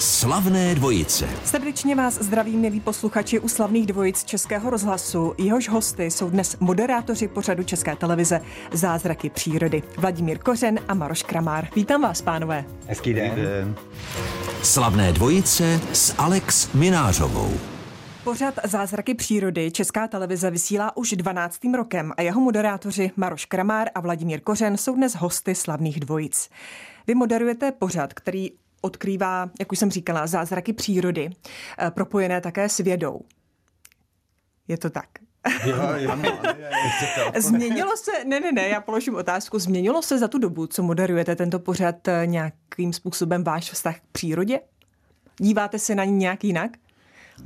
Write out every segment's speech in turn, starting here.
Slavné dvojice. Srdečně vás zdraví, milí posluchači u slavných dvojic Českého rozhlasu. Jehož hosty jsou dnes moderátoři pořadu České televize Zázraky přírody. Vladimír Kořen a Maroš Kramár. Vítám vás, pánové. Hezký den. den. Slavné dvojice s Alex Minářovou. Pořad Zázraky přírody Česká televize vysílá už 12. rokem a jeho moderátoři Maroš Kramár a Vladimír Kořen jsou dnes hosty slavných dvojic. Vy moderujete pořad, který odkrývá, jak už jsem říkala, zázraky přírody, eh, propojené také s vědou. Je to tak? Jo, jo, Změnilo se, ne, ne, ne, já položím otázku, změnilo se za tu dobu, co moderujete tento pořad eh, nějakým způsobem váš vztah k přírodě? Díváte se na ní nějak jinak?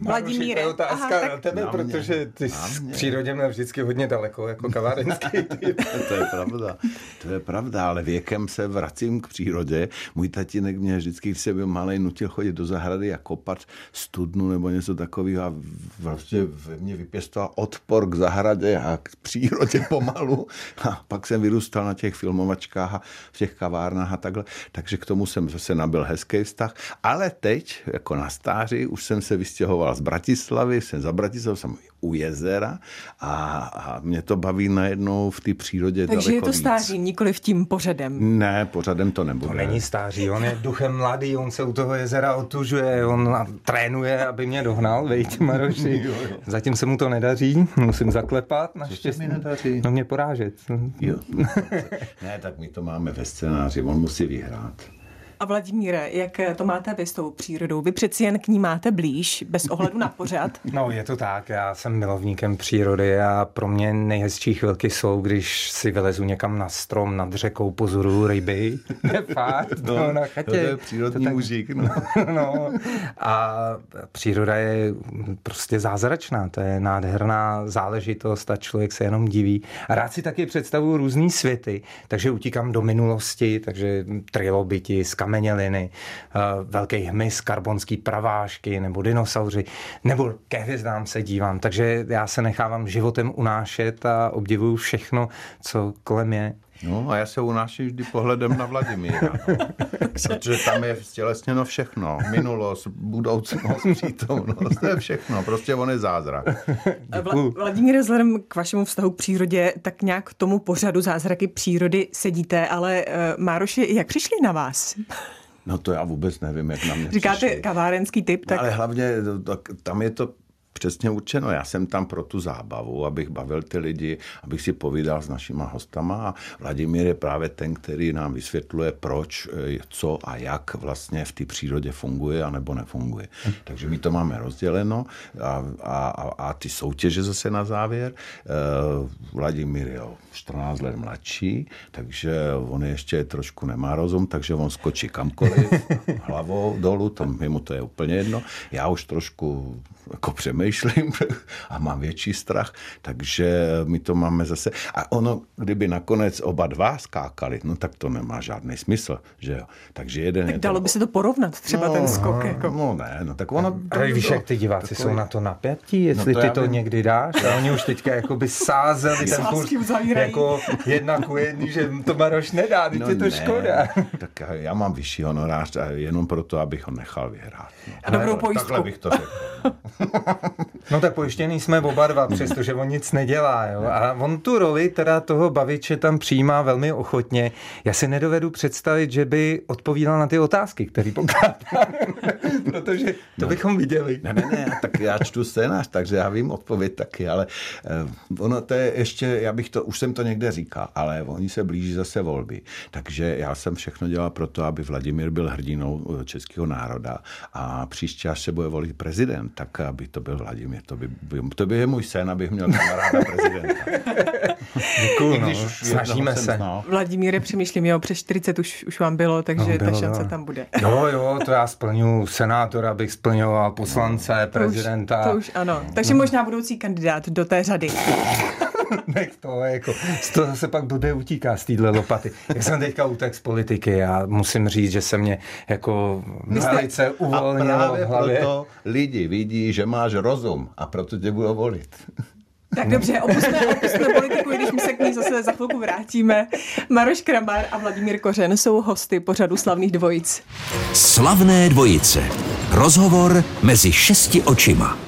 Vladimíre. To je otázka Aha, tak... na tebe, na protože ty s přírodě měl vždycky hodně daleko, jako kavárenský to je pravda, to je pravda, ale věkem se vracím k přírodě. Můj tatínek mě vždycky, když jsem byl malý, nutil chodit do zahrady a kopat studnu nebo něco takového a vlastně ve mně vypěstoval odpor k zahradě a k přírodě pomalu. A pak jsem vyrůstal na těch filmovačkách a v těch kavárnách a takhle. Takže k tomu jsem zase nabil hezký vztah. Ale teď, jako na stáří, už jsem se vystěhoval odstěhoval z Bratislavy, jsem za Bratislavou, jsem u jezera a, a mě to baví najednou v té přírodě Takže je to víc. stáří, nikoli v tím pořadem. Ne, pořadem to nebude. To není stáří, on je duchem mladý, on se u toho jezera otužuje, on trénuje, aby mě dohnal, vejď Maroši. Zatím se mu to nedaří, musím zaklepat. Naštěstí. nedaří? No mě porážet. Jo. ne, tak my to máme ve scénáři, on musí vyhrát. A Vladimíre, jak to máte vy s tou přírodou? Vy přeci jen k ní máte blíž, bez ohledu na pořad. No, je to tak. Já jsem milovníkem přírody a pro mě nejhezčí chvilky jsou, když si vylezu někam na strom, nad řekou, pozoruju ryby. Je fakt, no, na chatě. To je přírodní to tak... mužík. No. no. A příroda je prostě zázračná. To je nádherná záležitost a člověk se jenom diví. A rád si taky představuju různý světy, takže utíkám do minulosti, takže trilobiti, skam kameněliny, eh, velký hmyz, karbonský pravášky nebo dinosauři, nebo ke hvězdám se dívám. Takže já se nechávám životem unášet a obdivuju všechno, co kolem je. No a já se unáším vždy pohledem na Vladimíra. No. Protože tam je stělesněno všechno. Minulost, budoucnost, přítomnost, to je všechno. Prostě on je zázrak. Vla, Vladimíre, vzhledem k vašemu vztahu k přírodě, tak nějak k tomu pořadu Zázraky přírody sedíte, ale uh, Mároši, jak přišli na vás? No to já vůbec nevím, jak na mě Říkáte přišli. kavárenský typ, tak... No, ale hlavně tam je to přesně určeno. Já jsem tam pro tu zábavu, abych bavil ty lidi, abych si povídal s našima hostama a Vladimír je právě ten, který nám vysvětluje, proč, eh, co a jak vlastně v té přírodě funguje a nebo nefunguje. Takže my to máme rozděleno a, a, a ty soutěže zase na závěr. Eh, Vladimír je 14 let mladší, takže on ještě trošku nemá rozum, takže on skočí kamkoliv, hlavou dolů, tam mu to je úplně jedno. Já už trošku jako přemýšlím a mám větší strach, takže my to máme zase. A ono, kdyby nakonec oba dva skákali, no tak to nemá žádný smysl, že jo. Takže jeden tak je dalo ten... by se to porovnat, třeba no, ten skok. Jako. No ne, no tak ono... To, Ale víš, jak ty diváci takový... jsou na to napětí, jestli no to ty to vím. někdy dáš. A oni už teďka jako by sázeli ten kurz jako jedna ku jedný, že to Maroš nedá, teď no je to ne, škoda. Tak já mám vyšší honorář jenom proto, abych ho nechal vyhrát. No. A dobrou pojistku. Takhle bych to řekl. No tak pojištěný jsme oba dva, přestože on nic nedělá. Jo? A on tu roli teda toho baviče tam přijímá velmi ochotně. Já si nedovedu představit, že by odpovídal na ty otázky, které pokládá. Protože to no. bychom viděli. Ne, ne, ne, tak já čtu scénář, takže já vím odpověď taky, ale uh, ono to je ještě, já bych to, už jsem to někde říkal, ale oni se blíží zase volby. Takže já jsem všechno dělal pro to, aby Vladimír byl hrdinou eh, českého národa a příště, až se bude volit prezident, tak aby to byl Vladimír. To by, to by je můj sen, abych měl kamaráda prezidenta. Děkuju, no, snažíme se. Znal. Vladimíre, přemýšlím, jo, přes 40 už, už vám bylo, takže no, bylo, ta šance jo. tam bude. Jo, jo, to já splňu senátora, abych splňoval poslance, no, prezidenta. To už, to už ano. Takže no. možná budoucí kandidát do té řady. Nech to, jako, z toho zase pak blbě utíká z téhle lopaty. Já jsem teďka utek z politiky a musím říct, že se mě jako velice uvolnilo a právě v hlavě. proto lidi vidí, že máš rozum a proto tě budou volit. Tak dobře, opustíme, opustíme politiku, i když my se k ní zase za chvilku vrátíme. Maroš Kramar a Vladimír Kořen jsou hosty pořadu Slavných dvojic. Slavné dvojice. Rozhovor mezi šesti očima.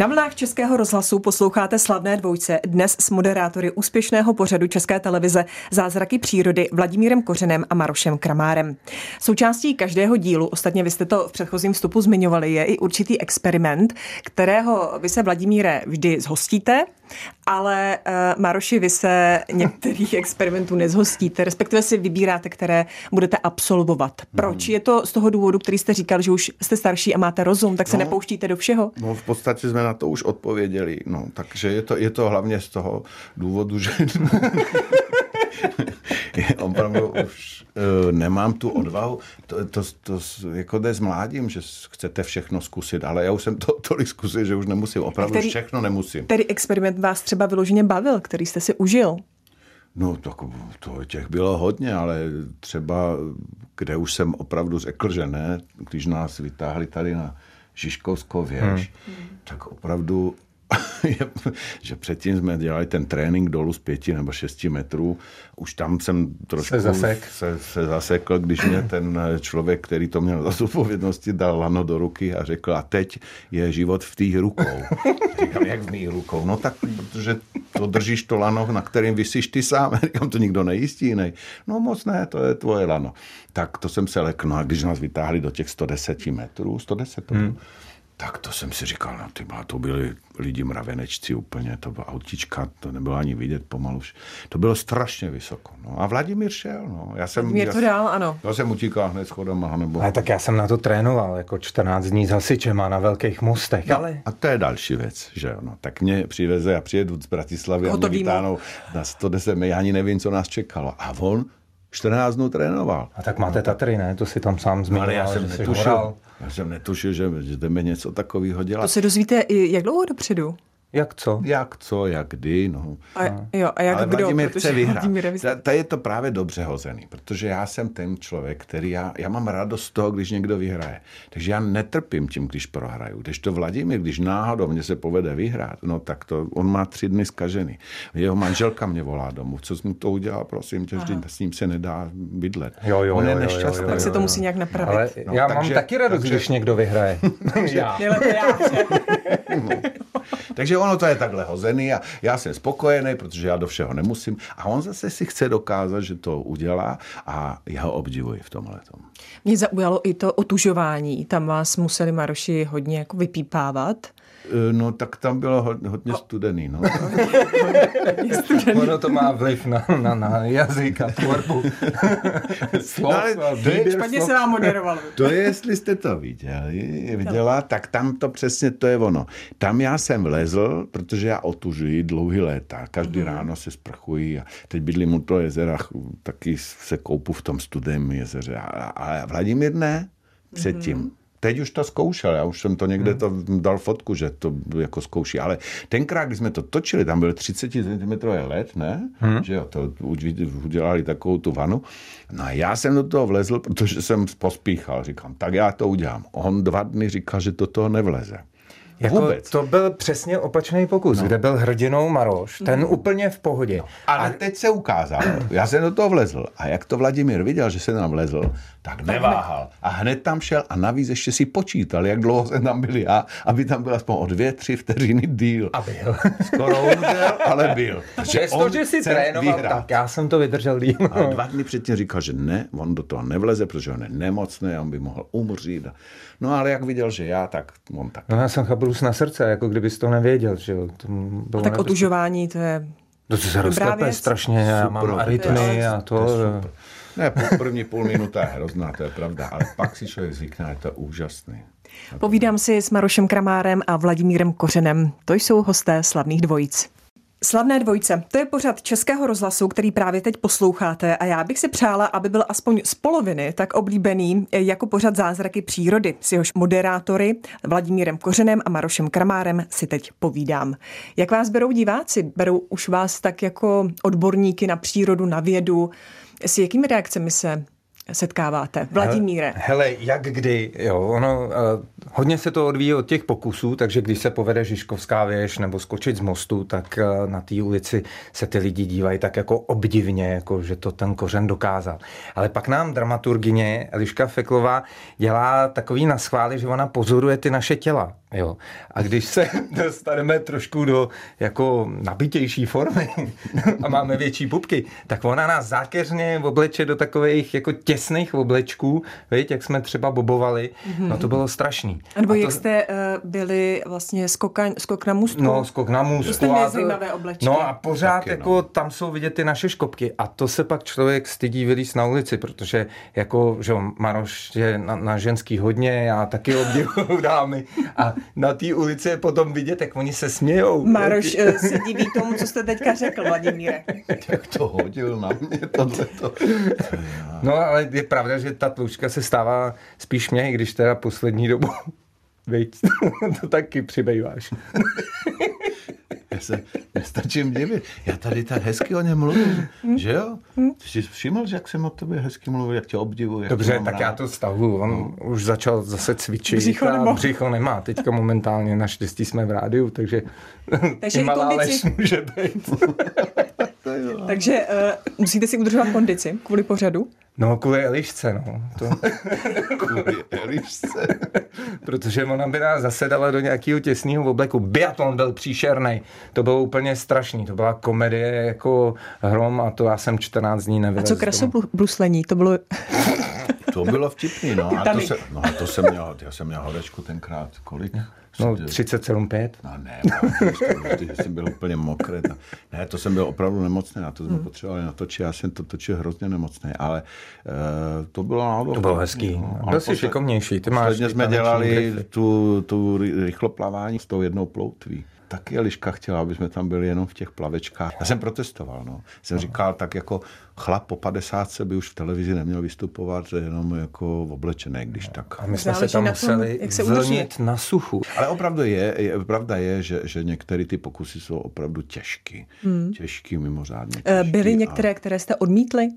Na vlnách Českého rozhlasu posloucháte slavné dvojce dnes s moderátory úspěšného pořadu České televize Zázraky přírody Vladimírem Kořenem a Marošem Kramárem. Součástí každého dílu, ostatně vy jste to v předchozím vstupu zmiňovali, je i určitý experiment, kterého vy se Vladimíre vždy zhostíte ale uh, Maroši, vy se některých experimentů nezhostíte, respektive si vybíráte, které budete absolvovat. Proč? Hmm. Je to z toho důvodu, který jste říkal, že už jste starší a máte rozum, tak se no, nepouštíte do všeho? No v podstatě jsme na to už odpověděli, no, takže je to, je to hlavně z toho důvodu, že opravdu už uh, nemám tu odvahu. To, to, to, jako jde s mládím, že chcete všechno zkusit, ale já už jsem to tolik zkusil, že už nemusím, opravdu který, všechno nemusím. Který experiment vás třeba vyloženě bavil, který jste si užil? No, tak to těch bylo hodně, ale třeba, kde už jsem opravdu řekl, že ne, když nás vytáhli tady na Žižkovskou věž, hmm. tak opravdu že předtím jsme dělali ten trénink dolů z pěti nebo šesti metrů. Už tam jsem trošku se, zasek. se, se zasekl, když mě ten člověk, který to měl za odpovědnosti, dal lano do ruky a řekl, a teď je život v těch rukou. Říkám, jak v mých rukou? No tak, protože to držíš to lano, na kterým vysíš ty sám. Říkám, to nikdo nejistí jiný. No moc ne, to je tvoje lano. Tak to jsem se leknul a když nás vytáhli do těch 110 metrů, 110 to hmm tak to jsem si říkal, no ty to byli lidi mravenečci úplně, to byla autička, to nebylo ani vidět pomalu. To bylo strašně vysoko. No a Vladimír šel, no. Já jsem, Vladimír to dál, ano. Já jsem utíkal hned schodama, nebo... Ale tak já jsem na to trénoval, jako 14 dní s hasičema na velkých mostech, no, ale... A to je další věc, že jo, no. Tak mě přiveze, já přijedu z Bratislavy a mě vytáhnou na 110, já ani nevím, co nás čekalo. A on 14 dnů trénoval. A tak máte Tatry, ne? To si tam sám zmiňoval. Ale já jsem netušil, já jsem netušil, že, jdeme něco takového dělat. To se dozvíte jak dlouho dopředu? Jak co? Jak co, jak kdy, no. A, jo, a jak Ale kdo? Vladimír chce vyhrát. Ta, je to právě dobře hozený, protože já jsem ten člověk, který já, já mám radost z toho, když někdo vyhraje. Takže já netrpím tím, když prohraju. Když to Vladimír, když náhodou mě se povede vyhrát, no tak to on má tři dny zkažený. Jeho manželka mě volá domů. Co jsi mu to udělal, prosím tě, vždy s ním se nedá bydlet. Jo, jo, on je nešťastný. Tak se to musí nějak napravit. Ale no, já takže, mám taky radost, takže, když někdo vyhraje. já. já. no. Takže ono to je takhle hozený a já jsem spokojený, protože já do všeho nemusím. A on zase si chce dokázat, že to udělá a já ho obdivuji v tomhle. Mě zaujalo i to otužování. Tam vás museli Maroši hodně jako vypípávat. Eh, no tak tam bylo hodně studený. No. studený. Ono to má vliv na, na, na jazyk a tvorbu slov. No, to je, špatně se vám moderovalo. To je, jestli jste to viděli, viděla, tak tam to přesně to je ono. Tam já jsem vlezl, protože já otužuji dlouhý léta. Každý mm. ráno se sprchuji a teď bydlím u toho jezera, taky se koupu v tom studém jezeře. A, a Vladimír ne, předtím. Mm teď už to zkoušel, já už jsem to někde to dal fotku, že to jako zkouší, ale tenkrát, když jsme to točili, tam byl 30 cm let, ne? Hmm. Že jo, to udělali takovou tu vanu. No a já jsem do toho vlezl, protože jsem pospíchal, říkám, tak já to udělám. On dva dny říkal, že do toho nevleze. Jako Vůbec. To byl přesně opačný pokus, no. kde byl hrdinou Maroš, ten no. úplně v pohodě. No. Ale a teď se ukázal, já jsem do toho vlezl a jak to Vladimír viděl, že se tam vlezl, tak neváhal. A hned tam šel a navíc ještě si počítal, jak dlouho jsem tam byl já, aby tam byl aspoň o dvě, tři vteřiny díl. A byl. Skoro umřel, ale byl. Přesto, že si trénoval, vyhrát. tak já jsem to vydržel díl. A dva dny předtím říkal, že ne, on do toho nevleze, protože on je nemocný, on by mohl umřít. No ale jak viděl, že já, tak on tak. No já jsem chabrus na srdce, jako kdybys to nevěděl. Že jo. To bylo tak otužování, to je to se rozklepe strašně, já mám arytmy a to. to ne, první půl minuta je hrozná, to je pravda, ale pak si člověk zvykne, je to úžasný. Povídám si s Marošem Kramárem a Vladimírem Kořenem. To jsou hosté slavných dvojic. Slavné dvojce, to je pořad Českého rozhlasu, který právě teď posloucháte a já bych si přála, aby byl aspoň z poloviny tak oblíbený jako pořad Zázraky přírody. S jehož moderátory Vladimírem Kořenem a Marošem Kramárem si teď povídám. Jak vás berou diváci? Berou už vás tak jako odborníky na přírodu, na vědu? S jakými reakcemi se setkáváte? Vladimíre. Hele, jak kdy, jo, ono, uh, hodně se to odvíjí od těch pokusů, takže když se povede Žižkovská věž nebo skočit z mostu, tak uh, na té ulici se ty lidi dívají tak jako obdivně, jako že to ten kořen dokázal. Ale pak nám dramaturgině Eliška Feklová dělá takový naschvály, že ona pozoruje ty naše těla. Jo. A když se dostaneme trošku do jako nabitější formy a máme větší pupky, tak ona nás zákeřně obleče do takových jako těsných oblečků, víš, jak jsme třeba bobovali, mm-hmm. no to bylo strašný. A nebo a jak to, jste uh, byli vlastně skoka, skok na můstku? No, skok na můstku. To jste nezajímavé oblečky. No a pořád Taky, jako no. tam jsou vidět ty naše škopky a to se pak člověk stydí vylíst na ulici, protože jako, že Maroš je na, na ženský hodně, já taky obdivuju dámy a na té ulici je potom vidět, jak oni se smějou. Maroš uh, se diví tomu, co jste teďka řekl, Vladimíre. Jak to hodil na mě tohleto. No ale je pravda, že ta tlučka se stává spíš mě, i když teda poslední dobu Víš, to taky přibýváš. Já se nestačím divit. Já tady tak hezky o něm mluvím, že jo? Ty jsi všiml, že jak jsem o tobě hezky mluvil, jak tě obdivuji. Dobře, tak rád? já to stahu. On no. už začal zase cvičit Břicho a nemohl. břicho nemá. Teďka momentálně naštěstí jsme v rádiu, takže, Takže i malá kondici. lež může být. Takže uh, musíte si udržovat kondici kvůli pořadu. No, kvůli Elišce, no. To, Kvůli Elišce. protože ona by nás zasedala do nějakého těsného obleku. Biatlon byl příšerný. To bylo úplně strašný. To byla komedie jako hrom a to já jsem 14 dní A nevylez co krasobruslení? To bylo... To bylo vtipný, no. A to, se, no a to jsem měl, já jsem měl horečku tenkrát, kolik? No, Jsem- 37,5. No ne, ty jsem byl úplně mokrý. Ne, to jsem byl opravdu nemocný, na to jsme potřebovali natočit, já jsem to točil hrozně nemocný, ale uh, to bylo náhodou. To bylo hezký. No, Byl jsi šikovnější, ty máš jsme dělali tu, tu ry- rychloplavání s tou jednou ploutví. Taky Eliška chtěla, aby jsme tam byli jenom v těch plavečkách. Já jsem protestoval, no. Jsem říkal, tak jako chlap po 50 by už v televizi neměl vystupovat, že jenom jako oblečený, když tak. A my jsme Záleží se tam na tom, museli jak se vlnit na suchu. Ale opravdu je, je pravda je, že, že některé ty pokusy jsou opravdu těžký. Hmm. Těžký, mimořádně Eh, těžký. Byly A- některé, které jste odmítli?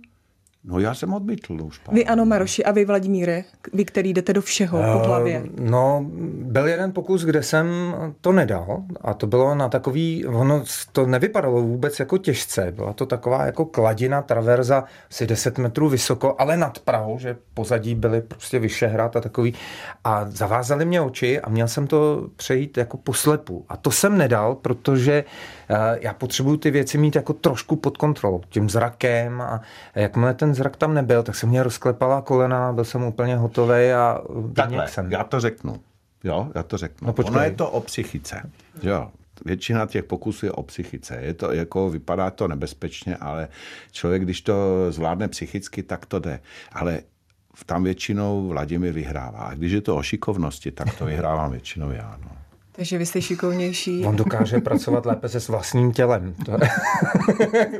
No já jsem odmítl už. pár. Vy ano, Maroši, a vy, Vladimíre, vy, který jdete do všeho po hlavě. Eh, No, byl jeden pokus, kde jsem to nedal a to bylo na takový, ono to nevypadalo vůbec jako těžce, byla to taková jako kladina, traverza, asi 10 metrů vysoko, ale nad Prahou, že pozadí byly prostě Vyšehrad a takový a zavázali mě oči a měl jsem to přejít jako poslepu a to jsem nedal, protože já potřebuju ty věci mít jako trošku pod kontrolou, tím zrakem a jakmile ten zrak tam nebyl, tak se mě rozklepala kolena, byl jsem úplně hotový a Takhle, vyněk jsem. já to řeknu. Jo, já to řeknu. No, počkej. ono je to o psychice. Jo. Většina těch pokusů je o psychice. Je to jako, vypadá to nebezpečně, ale člověk, když to zvládne psychicky, tak to jde. Ale tam většinou Vladimír vyhrává. A když je to o šikovnosti, tak to vyhrávám většinou já. No. Takže vy jste šikovnější. On dokáže pracovat lépe se s vlastním tělem. To je...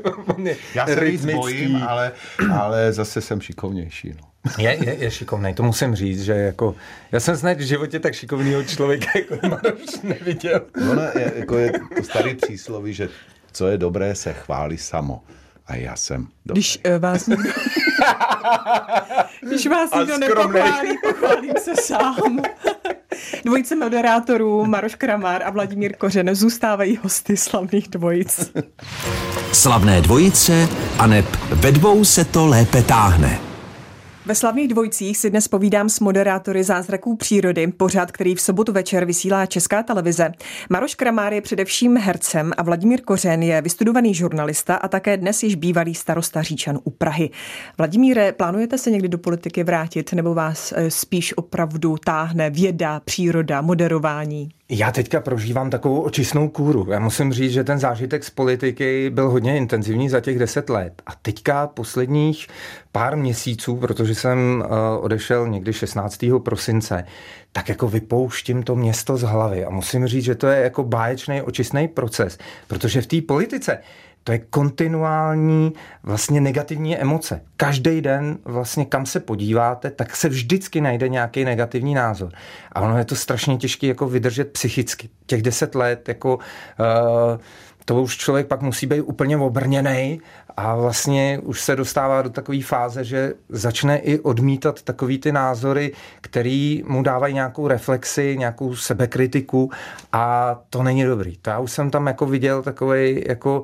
On je Já se víc bojím, ale, ale zase jsem šikovnější. No. Je, je, je šikovný, to musím říct, že jako, já jsem snad v životě tak šikovného člověka jako Maroš neviděl. Ono je, jako je to starý přísloví, že co je dobré, se chválí samo. A já jsem dobrý. Když uh, vás někdo... Když vás někdo nepochválí, pochválím se sám. Dvojice moderátorů Maroš Kramár a Vladimír Kořen zůstávají hosty slavných dvojic. Slavné dvojice a neb ve dvou se to lépe táhne. Ve slavných dvojicích si dnes povídám s moderátory Zázraků přírody, pořád, který v sobotu večer vysílá Česká televize. Maroš Kramár je především hercem a Vladimír Kořen je vystudovaný žurnalista a také dnes již bývalý starosta Říčan u Prahy. Vladimíre, plánujete se někdy do politiky vrátit nebo vás eh, spíš opravdu táhne věda, příroda, moderování? Já teďka prožívám takovou očistnou kůru. Já musím říct, že ten zážitek z politiky byl hodně intenzivní za těch deset let. A teďka posledních pár měsíců, protože jsem uh, odešel někdy 16. prosince, tak jako vypouštím to město z hlavy. A musím říct, že to je jako báječný očistný proces, protože v té politice to je kontinuální vlastně negativní emoce. Každý den vlastně kam se podíváte, tak se vždycky najde nějaký negativní názor. A ono je to strašně těžké jako vydržet psychicky. Těch deset let jako uh, to už člověk pak musí být úplně obrněný a vlastně už se dostává do takové fáze, že začne i odmítat takový ty názory, který mu dávají nějakou reflexi, nějakou sebekritiku a to není dobrý. To já už jsem tam jako viděl takový, jako,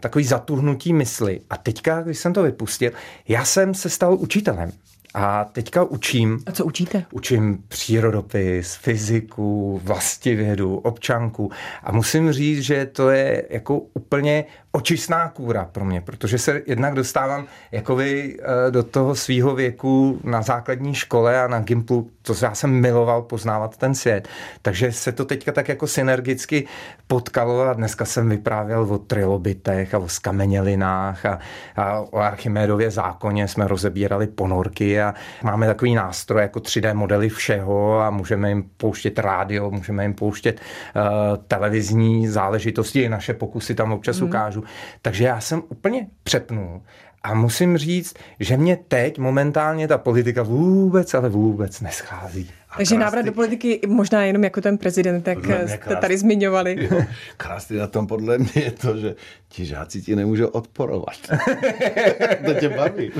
takový zatuhnutí mysli. A teďka, když jsem to vypustil, já jsem se stal učitelem. A teďka učím. A co učíte? Učím přírodopis, fyziku, vlastivědu, občanku. A musím říct, že to je jako úplně očistná kůra pro mě, protože se jednak dostávám jakoby eh, do toho svýho věku na základní škole a na Gimplu, to já jsem miloval poznávat ten svět. Takže se to teďka tak jako synergicky potkalo a dneska jsem vyprávěl o trilobitech a o skamenělinách a, a o Archimedově zákoně jsme rozebírali ponorky a máme takový nástroj jako 3D modely všeho a můžeme jim pouštět rádio, můžeme jim pouštět uh, televizní záležitosti, i naše pokusy tam občas mm. ukážu. Takže já jsem úplně přepnul a musím říct, že mě teď momentálně ta politika vůbec, ale vůbec neschází. Takže krásný... návrat do politiky možná jenom jako ten prezident, jak jste krásný. tady zmiňovali. krásný na tom podle mě je to, že ti žáci ti nemůžou odporovat. to tě baví.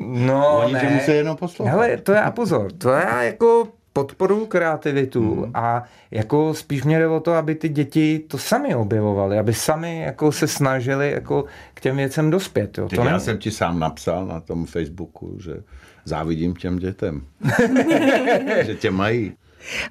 No, Oni ne. tě musí jenom poslouchat. Hele, to já pozor, to já jako podporu kreativitu hmm. a jako spíš mě jde o to, aby ty děti to sami objevovaly, aby sami jako se snažili jako k těm věcem dospět. Jo. To já jsem ti sám napsal na tom Facebooku, že závidím těm dětem, že tě mají.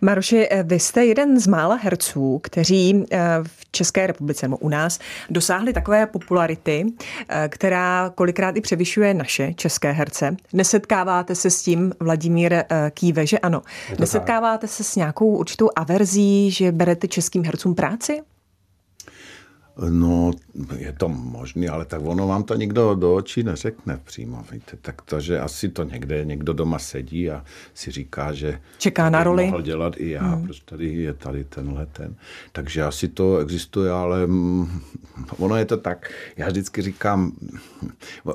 Maroši, vy jste jeden z mála herců, kteří eh, v České republice nebo u nás dosáhli takové popularity, eh, která kolikrát i převyšuje naše české herce. Nesetkáváte se s tím, Vladimír eh, Kýve, že ano? Nesetkáváte se s nějakou určitou averzí, že berete českým hercům práci? No, je to možný, ale tak ono vám to nikdo do očí neřekne přímo, víte. Tak to, že asi to někde někdo doma sedí a si říká, že čeká na roli. Mohl dělat i já, hmm. protože tady je tady tenhle ten. Takže asi to existuje, ale mm, ono je to tak, já vždycky říkám,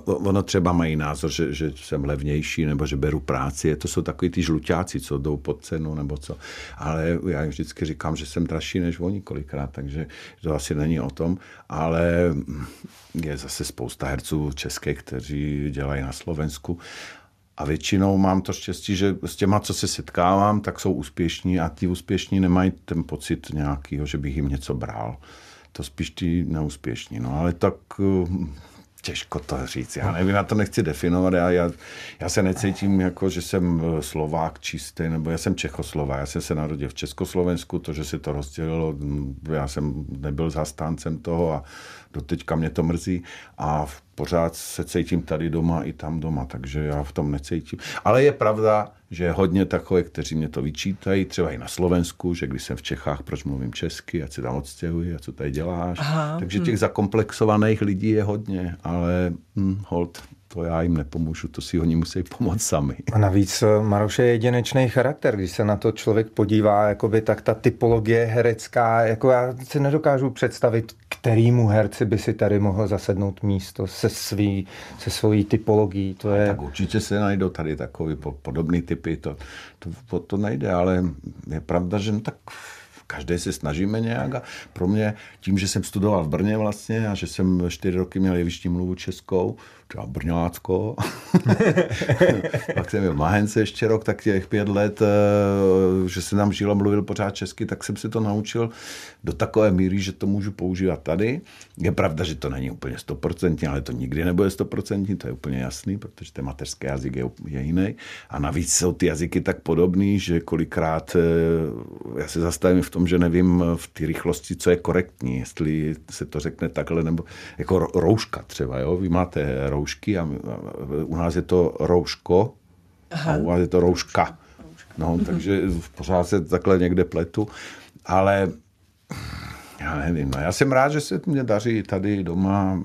ono třeba mají názor, že, že jsem levnější nebo že beru práci, to jsou takový ty žluťáci, co jdou pod cenu nebo co. Ale já vždycky říkám, že jsem dražší než oni kolikrát, takže to asi není o tom ale je zase spousta herců českých, kteří dělají na Slovensku. A většinou mám to štěstí, že s těma, co se setkávám, tak jsou úspěšní a ti úspěšní nemají ten pocit nějakýho, že bych jim něco bral. To spíš ti neúspěšní. No ale tak těžko to říct. Já nevím, já to nechci definovat. Já, já, já se necítím jako, že jsem eh, Slovák čistý, nebo já jsem Čechoslovák. Já jsem se narodil v Československu, to, že se to rozdělilo, mm, já jsem nebyl zastáncem toho a doteďka mě to mrzí a pořád se cítím tady doma i tam doma, takže já v tom necítím. Ale je pravda, že je hodně takové, kteří mě to vyčítají, třeba i na Slovensku, že když jsem v Čechách, proč mluvím česky, ať se tam odstěhuji a co tady děláš. Aha, takže těch hm. zakomplexovaných lidí je hodně, ale hm, hold, to já jim nepomůžu, to si oni musí pomoct sami. A navíc eh, Maroš je jedinečný charakter, když se na to člověk podívá, jakoby, tak ta typologie herecká, jako já si nedokážu představit, kterýmu herci by si tady mohl zasednout místo se, svý, se svojí typologií. To je... Tak určitě se najdou tady takový podobný typy, to, to, to nejde, ale je pravda, že no tak každý se snažíme nějak a pro mě tím, že jsem studoval v Brně vlastně a že jsem čtyři roky měl jeviští mluvu českou, třeba Brňácko. Pak jsem byl v Mahence ještě rok, tak těch pět let, eh, že se nám žil a mluvil pořád česky, tak jsem si to naučil do takové míry, že to můžu používat tady. Je pravda, že to není úplně stoprocentní, ale to nikdy nebude stoprocentní, to je úplně jasný, protože ten mateřský jazyk je, je jiný. A navíc jsou ty jazyky tak podobný, že kolikrát eh, já se zastavím v tom, že nevím v té rychlosti, co je korektní, jestli se to řekne takhle, nebo jako rouška třeba, jo? Vy máte roušky a u nás je to rouško Aha. a u vás je to rouška. No, takže pořád se takhle někde pletu, ale já nevím, no já jsem rád, že se mě daří tady doma.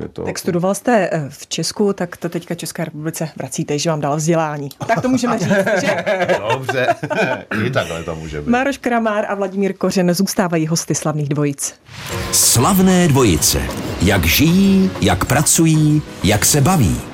Je to... Tak studoval jste eh, v Česku, tak to teďka České republice vracíte, že vám dal vzdělání. Tak to můžeme říct, že? Dobře, i takhle to může být. Mároš Kramár a Vladimír Kořen zůstávají hosty slavných dvojic. Slavné dvojice. Jak žijí, jak pracují, jak se baví.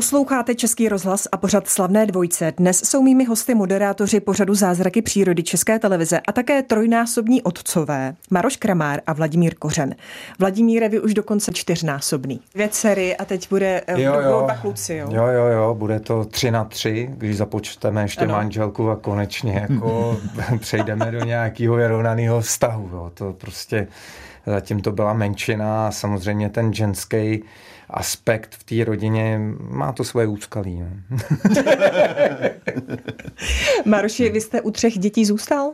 Posloucháte Český rozhlas a pořad Slavné dvojce. Dnes jsou mými hosty moderátoři pořadu Zázraky přírody České televize a také trojnásobní otcové Maroš Kramár a Vladimír Kořen. Vladimíre, vy už dokonce čtyřnásobný. Dvě dcery a teď bude eh, jo, jo. kluci, jo? Jo, jo, jo, bude to tři na tři, když započteme ještě ano. manželku a konečně jako přejdeme do nějakého vyrovnaného vztahu. Jo. To prostě zatím to byla menšina a samozřejmě ten ženský aspekt v té rodině má to svoje úskalí. No. Maroši, vy jste u třech dětí zůstal?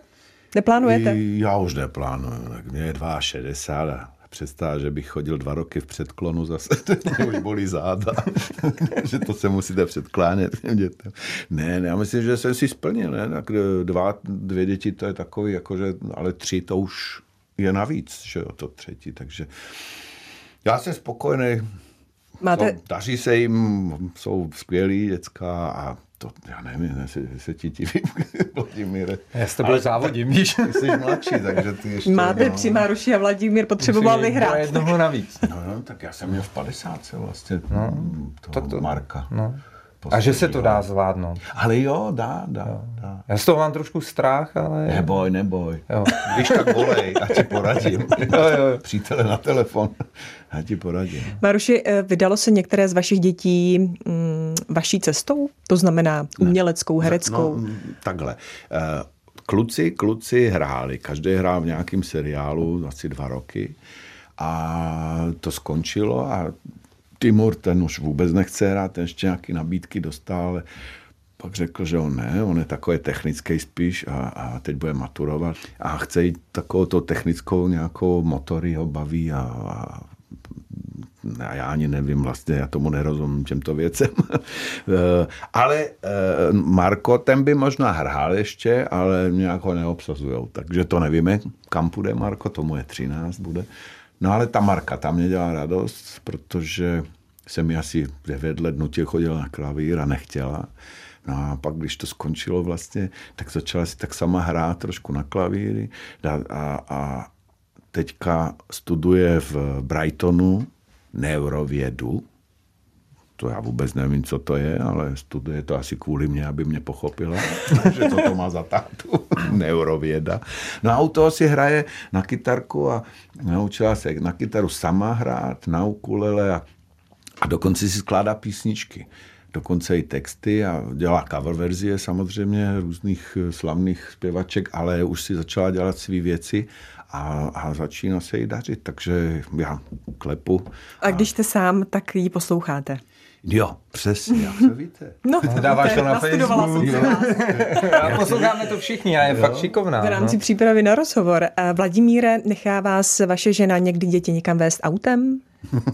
Neplánujete? Já už neplánuju. Tak mě je 62 a představ, že bych chodil dva roky v předklonu zase, mě už bolí záda, že to se musíte předklánět těm dětem. Ne, ne, já myslím, že jsem si splnil, ne? Tak dva, dvě děti to je takový, jakože, ale tři to už je navíc, že jo, to třetí, takže já jsem spokojený, Máte... To, daří se jim, jsou skvělí děcka a to, já nevím, jestli se ti divím, Vladimíre. Já s tebou závodím, víš. Ty jsi mladší, takže ty ještě... Máte no, při Maruši a Vladimír potřeboval vyhrát. jednoho navíc. No, no, tak já jsem měl v 50 vlastně no, toho tak to, Marka. No. A že se to dá zvládnout. Ale jo, dá, dá, jo. dá. Já z toho mám trošku strach, ale... Neboj, neboj. Jo. Když tak volej, a ti poradím. jo, jo. Přítele na telefon, a ti poradím. Maruši, eh, vydalo se některé z vašich dětí mm, vaší cestou? To znamená uměleckou, hereckou? No, takhle. Eh, kluci, kluci hráli. Každý hrál v nějakém seriálu asi dva roky. A to skončilo a Timur ten už vůbec nechce hrát, ten ještě nějaké nabídky dostal, ale pak řekl, že on ne, on je takový technický spíš a, a teď bude maturovat a chce jít takovou to technickou nějakou motory ho baví a, a a já ani nevím vlastně, já tomu nerozumím těmto věcem. Eh, ale eh, Marko, ten by možná hrál ještě, ale nějak ho neobsazujou, takže to nevíme, kam půjde Marko, tomu je 13 bude. No ale ta Marka, ta mě dělá radost, protože jsem mi asi 9 let nutě chodila na klavír a nechtěla. No a pak, když to skončilo vlastně, tak začala si tak sama hrát trošku na klavíry a, a, a teďka studuje v Brightonu neurovědu, to já vůbec nevím, co to je, ale studuje to asi kvůli mě, aby mě pochopila, že to, to má za tátu, neurověda. No a u toho si hraje na kytarku a naučila se na kytaru sama hrát, na ukulele a, a dokonce si skládá písničky dokonce i texty a dělá cover verzie samozřejmě různých slavných zpěvaček, ale už si začala dělat své věci a, a začíná se jí dařit, takže já klepu. A když jste sám, tak ji posloucháte? Jo, přesně, jak to víte. No, to dáváš to na Facebook. Já posloucháme to všichni a je jo. fakt šikovná. V rámci no. přípravy na rozhovor. Vladimíre, nechá vás vaše žena někdy děti někam vést autem?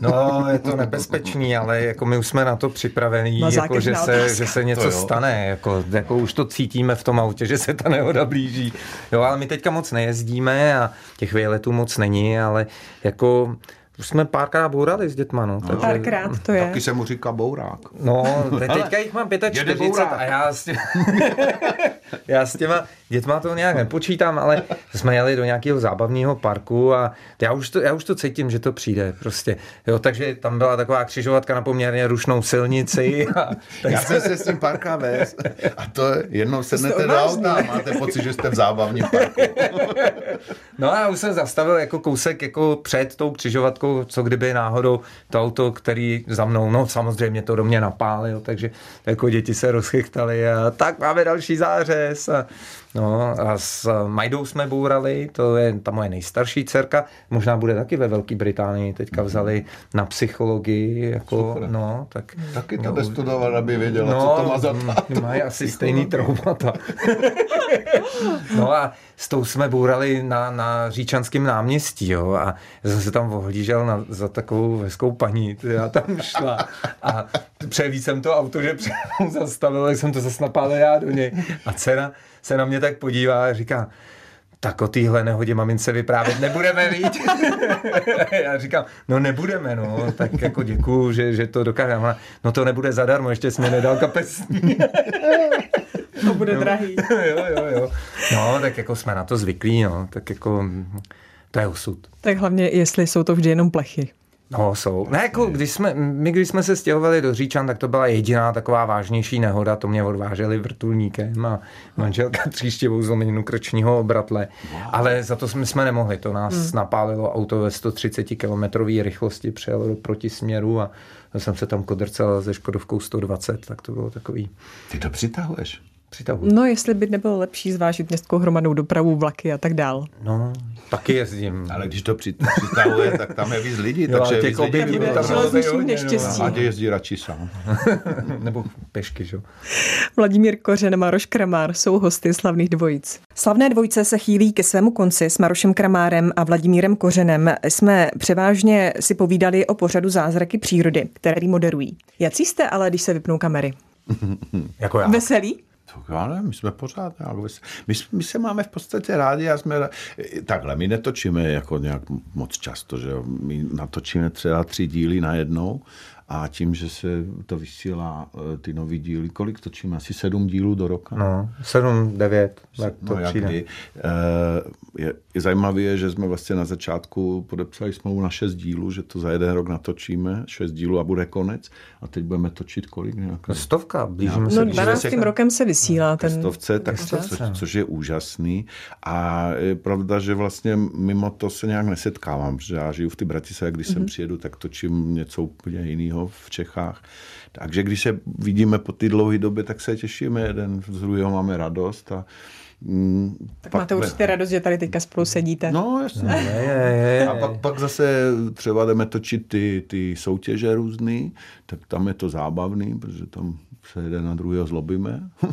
No, je to nebezpečný, ale jako my už jsme na to připravení, no, jako, že, se, že se něco stane. Jako, jako už to cítíme v tom autě, že se ta nehoda blíží. Jo, ale my teďka moc nejezdíme a těch výletů moc není, ale jako už jsme párkrát bourali s dětma, no. Takže... Párkrát to je. Taky se mu říká bourák. No, teďka jich mám 45 a já s, tě... já s těma dětma to nějak nepočítám, ale jsme jeli do nějakého zábavního parku a já už, to, já už to cítím, že to přijde prostě. Jo, takže tam byla taková křižovatka na poměrně rušnou silnici. A, tak já jsem se s tím parka vez a to jednou sednete do auta a máte pocit, že jste v zábavním parku. no a já už jsem zastavil jako kousek jako před tou křižovatkou, co kdyby náhodou to auto, který za mnou, no samozřejmě to do mě napálil, takže jako děti se rozchychtali a tak máme další zářez a No a s Majdou jsme bourali, to je ta moje nejstarší dcerka, možná bude taky ve Velké Británii, teďka vzali na psychologii, jako, Super. no, tak... Taky to no, studovat, aby věděla, no, co to má za tátu. Mají asi stejný traumata. no a s tou jsme bourali na, na Říčanském náměstí, jo, a jsem se tam ohlížel na, za takovou hezkou paní, která tam šla a převíc jsem to auto, že zastavil, jsem to zase napálil já do něj a dcera se na mě tak podívá a říká, tak o téhle nehodě mamince vyprávět nebudeme, víc. Já říkám, no nebudeme, no, tak jako děkuju, že, že to dokážeme. No to nebude zadarmo, ještě jsi mi nedal kapesní. to bude no, drahý. jo, jo, jo. No, tak jako jsme na to zvyklí, no, tak jako to je osud. Tak hlavně, jestli jsou to vždy jenom plechy. No, jsou. Ne, jako, když jsme, my když jsme se stěhovali do Říčan, tak to byla jediná taková vážnější nehoda, to mě odváželi vrtulníkem a manželka tříštěvou zlomeninu krčního obratle. Ale za to jsme, jsme nemohli, to nás hmm. napálilo auto ve 130 km rychlosti, přijelo do protisměru a já jsem se tam kodrcel se Škodovkou 120, tak to bylo takový. Ty to přitahuješ? Přitahuji. No, jestli by nebylo lepší zvážit městskou hromadnou dopravu, vlaky a tak dál. No, taky jezdím. Ale když to přitahuje, tak tam je víc lidí, jo, takže těch objeví tam železniční neštěstí. A jezdí radši sám. Nebo pešky, že? Vladimír Kořen a Maroš Kramár jsou hosty slavných dvojic. Slavné dvojice se chýlí ke svému konci s Marošem Kramárem a Vladimírem Kořenem. Jsme převážně si povídali o pořadu Zázraky přírody, který moderují. Jaký jste ale, když se vypnou kamery? jako já. Veselý? To nevím, my jsme pořád nějak, my, my se máme v podstatě rádi a jsme, takhle, my netočíme jako nějak moc často, že my natočíme třeba tři díly najednou a tím, že se to vysílá eh, ty nový díly, kolik točíme? Asi sedm dílů do roka? No, sedm, devět. Tak to no, jak kdy. Eh, je, je zajímavé, že jsme vlastně na začátku podepsali smlouvu na šest dílů, že to za jeden rok natočíme, šest dílů a bude konec. A teď budeme točit kolik? Nějaká? Stovka, blížíme se. No, 12. rokem se vysílá ten stovce, tak to, co, což je úžasný. A je pravda, že vlastně mimo to se nějak nesetkávám, protože já žiju v ty Bratislavě, když mm-hmm. sem přijedu, tak točím něco úplně jiného v Čechách. Takže když se vidíme po té dlouhé době, tak se těšíme, jeden z druhého máme radost a Mm, tak pak máte určitě radost, že tady teďka spolu sedíte. No, jasně. No, je, je, je. A pak, pak zase třeba jdeme točit ty, ty soutěže různý, tak tam je to zábavný, protože tam se jeden na druhého zlobíme.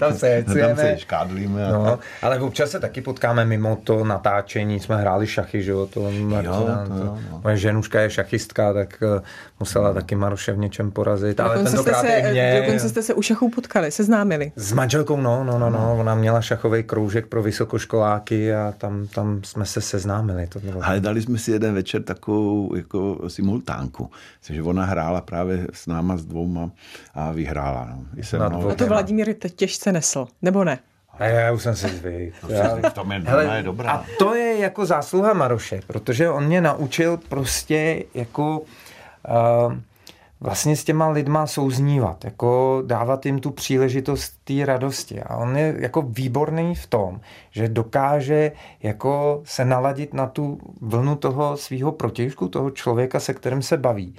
tam se hecujeme. Tam se škádlíme. No, ale občas se taky potkáme mimo to natáčení, jsme hráli šachy, že jo, to, Martina, jo, to, to, no. moje ženuška je šachistka, tak uh, musela no. taky Maroše v něčem porazit, ale tentokrát se, i mě. Dokonce jste se u šachů potkali, seznámili. S manželkou, no, no, no, no, ona měla šachový kroužek pro vysokoškoláky a tam, tam jsme se seznámili. To bylo ale dali jsme si jeden večer takovou jako simultánku, že ona hrála právě s náma s dvouma a vyhrála. No. Jsem a to Vladimír teď těžce nesl, nebo ne? A já už jsem si zvyk. V tom je, Hele, je dobrá. A to je jako zásluha Maroše, protože on mě naučil prostě jako uh, vlastně s těma lidma souznívat, jako dávat jim tu příležitost té radosti. A on je jako výborný v tom, že dokáže jako se naladit na tu vlnu toho svého protějšku, toho člověka, se kterým se baví.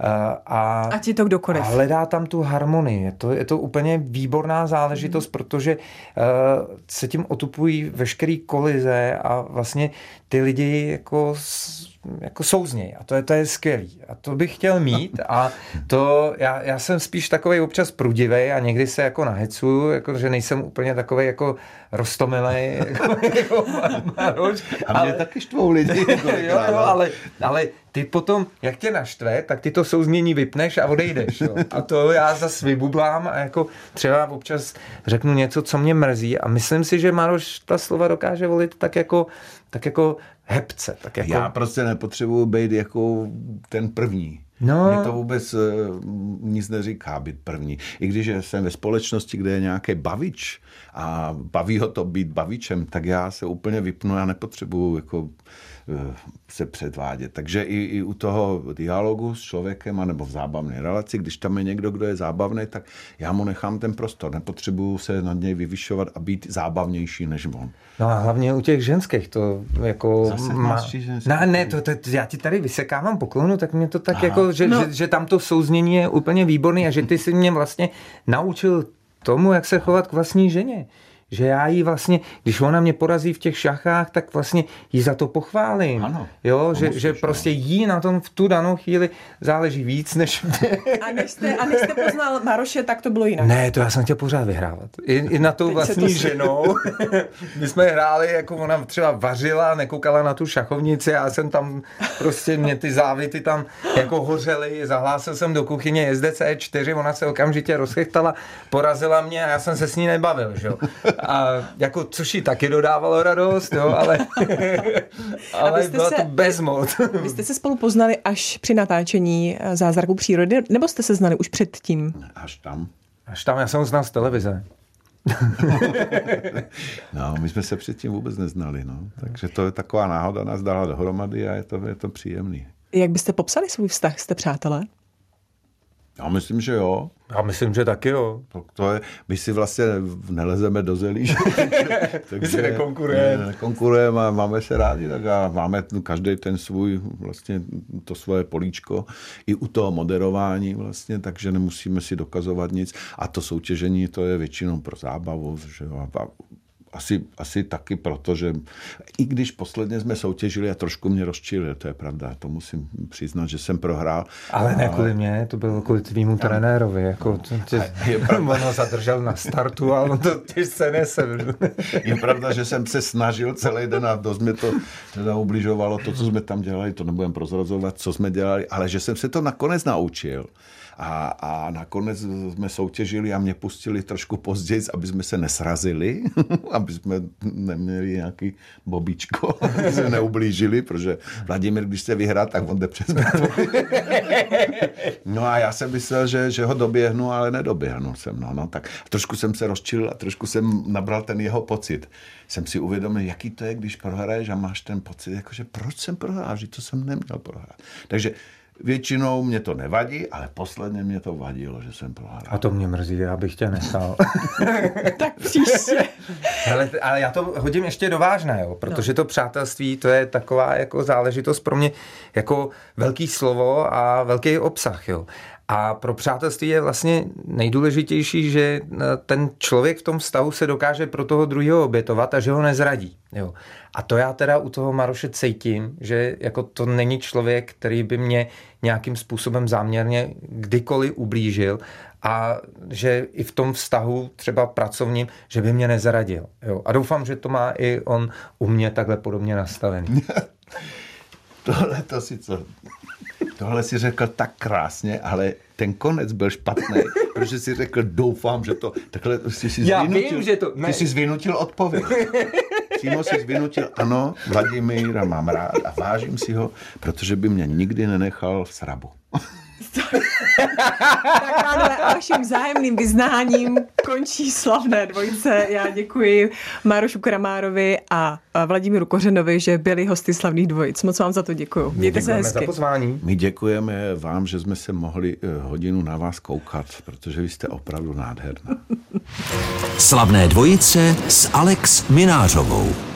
Eh, a, a ti to kdokoliv. A hledá tam tu harmonii. Je to, je to úplně výborná záležitost, mm. protože uh, se tím otupují veškerý kolize a vlastně ty lidi jako jako souzněj a to je, to je skvělý. A to bych chtěl mít a to, já, já jsem spíš takový občas prudivý a někdy se jako nahecuju, jako, že nejsem úplně takový jako rostomilej. Jako, jako Maroš, a mě ale, taky štvou lidi. Jako jo, jo, ale, ale ty potom, jak tě naštve, tak ty to souznění vypneš a odejdeš. Jo. A to já zase vybublám a jako třeba občas řeknu něco, co mě mrzí a myslím si, že Maroš ta slova dokáže volit tak jako, tak jako hebce. Tak jako... Já prostě nepotřebuji být jako ten první. No. Mně to vůbec uh, nic neříká být první. I když jsem ve společnosti, kde je nějaký bavič a baví ho to být bavičem, tak já se úplně vypnu, já nepotřebuju jako Eh, se předvádět. Takže i, i u toho dialogu s člověkem, anebo v zábavné relaci, když tam je někdo, kdo je zábavný, tak já mu nechám ten prostor. Nepotřebuju se nad něj vyvyšovat a být zábavnější než on. No a hlavně u těch ženských to jako... Zase má... No, ne, to, to, to, já ti tady vysekávám poklonu, tak mě to tak Aha. jako, že, no. že, že tam to souznění je úplně výborný a že ty si mě vlastně naučil tomu, jak se chovat k vlastní ženě že já jí vlastně, když ona mě porazí v těch šachách, tak vlastně jí za to pochválím. Ano. Jo, že, že prostě jí na tom v tu danou chvíli záleží víc, než A než jste, a než jste poznal Maroše, tak to bylo jinak. Ne, to já jsem chtěl pořád vyhrávat. I, i na tou Teď vlastní to ženou. My jsme hráli, jako ona třeba vařila, nekoukala na tu šachovnici, já jsem tam prostě, mě ty závity tam jako hořely, zahlásil jsem do kuchyně SDC 4, ona se okamžitě rozchechtala, porazila mě a já jsem se s ní nebavil, že jo. A jako, což jí taky dodávalo radost, jo, ale, ale byla se, to bezmoc. Vy jste se spolu poznali až při natáčení eh, Zázraku přírody, nebo jste se znali už předtím? Až tam. Až tam, já jsem ho znal z televize. no, my jsme se předtím vůbec neznali, no. Takže to je taková náhoda, nás dala dohromady a je to, je to příjemný. Jak byste popsali svůj vztah? Jste přátelé? Já myslím, že jo. Já myslím, že taky jo. To, to je, my si vlastně nelezeme do zelí. takže si nekonkurujeme. Nekonkurujeme a máme se rádi, tak a máme každý ten svůj, vlastně to svoje políčko i u toho moderování vlastně, takže nemusíme si dokazovat nic. A to soutěžení, to je většinou pro zábavu, že jo, a asi, asi taky proto, že i když posledně jsme soutěžili a trošku mě rozčili, to je pravda, to musím přiznat, že jsem prohrál. Ale ne kvůli mě, to bylo kvůli tvýmu trenérovi, jako tě, je pravda. ono zadržel na startu a on to těžce nese. Je pravda, že jsem se snažil celý den a dost mě to teda ubližovalo, to, co jsme tam dělali, to nebudem prozrazovat, co jsme dělali, ale že jsem se to nakonec naučil. A, a nakonec jsme soutěžili a mě pustili trošku později, aby jsme se nesrazili, aby jsme neměli nějaký bobičko, aby se neublížili, protože Vladimír, když se vyhrá, tak on jde přes No a já jsem myslel, že, že ho doběhnu, ale nedoběhnu jsem. No, no, tak trošku jsem se rozčil a trošku jsem nabral ten jeho pocit. Jsem si uvědomil, jaký to je, když prohraješ a máš ten pocit, jakože proč jsem prohrál, že to jsem neměl prohrát. Takže Většinou mě to nevadí, ale posledně mě to vadilo, že jsem prohrál. A to mě mrzí, já bych tě nechal. tak příště. ale, ale já to hodím ještě do vážné, jo, protože no. to přátelství, to je taková jako záležitost pro mě jako velký slovo a velký obsah. Jo. A pro přátelství je vlastně nejdůležitější, že eh, ten člověk v tom vztahu se dokáže pro toho druhého obětovat a že ho nezradí. Jo. A to já teda u toho Maroše cítím, že jako to není člověk, který by mě nějakým způsobem záměrně kdykoliv ublížil a že i v tom vztahu třeba pracovním, že by mě nezradil. Jo. A doufám, že to má i on u mě takhle podobně nastavený. Tohle to si co Tohle si řekl tak krásně, ale ten konec byl špatný, protože si řekl, doufám, že to... Takhle jsi si Já zvinutil, vím, že to... Ne. Ty jsi zvinutil odpověď. Přímo si zvinutil, ano, Vladimíra mám rád a vážím si ho, protože by mě nikdy nenechal v srabu tak pánové, a vaším vzájemným vyznáním končí slavné dvojice. Já děkuji Márošu Kramárovi a Vladimíru Kořenovi, že byli hosty slavných dvojic. Moc vám za to děkuji. Mějte se hezky. za pozvání. My děkujeme vám, že jsme se mohli eh, hodinu na vás koukat, protože vy jste opravdu nádherná. Slavné dvojice s Alex Minářovou.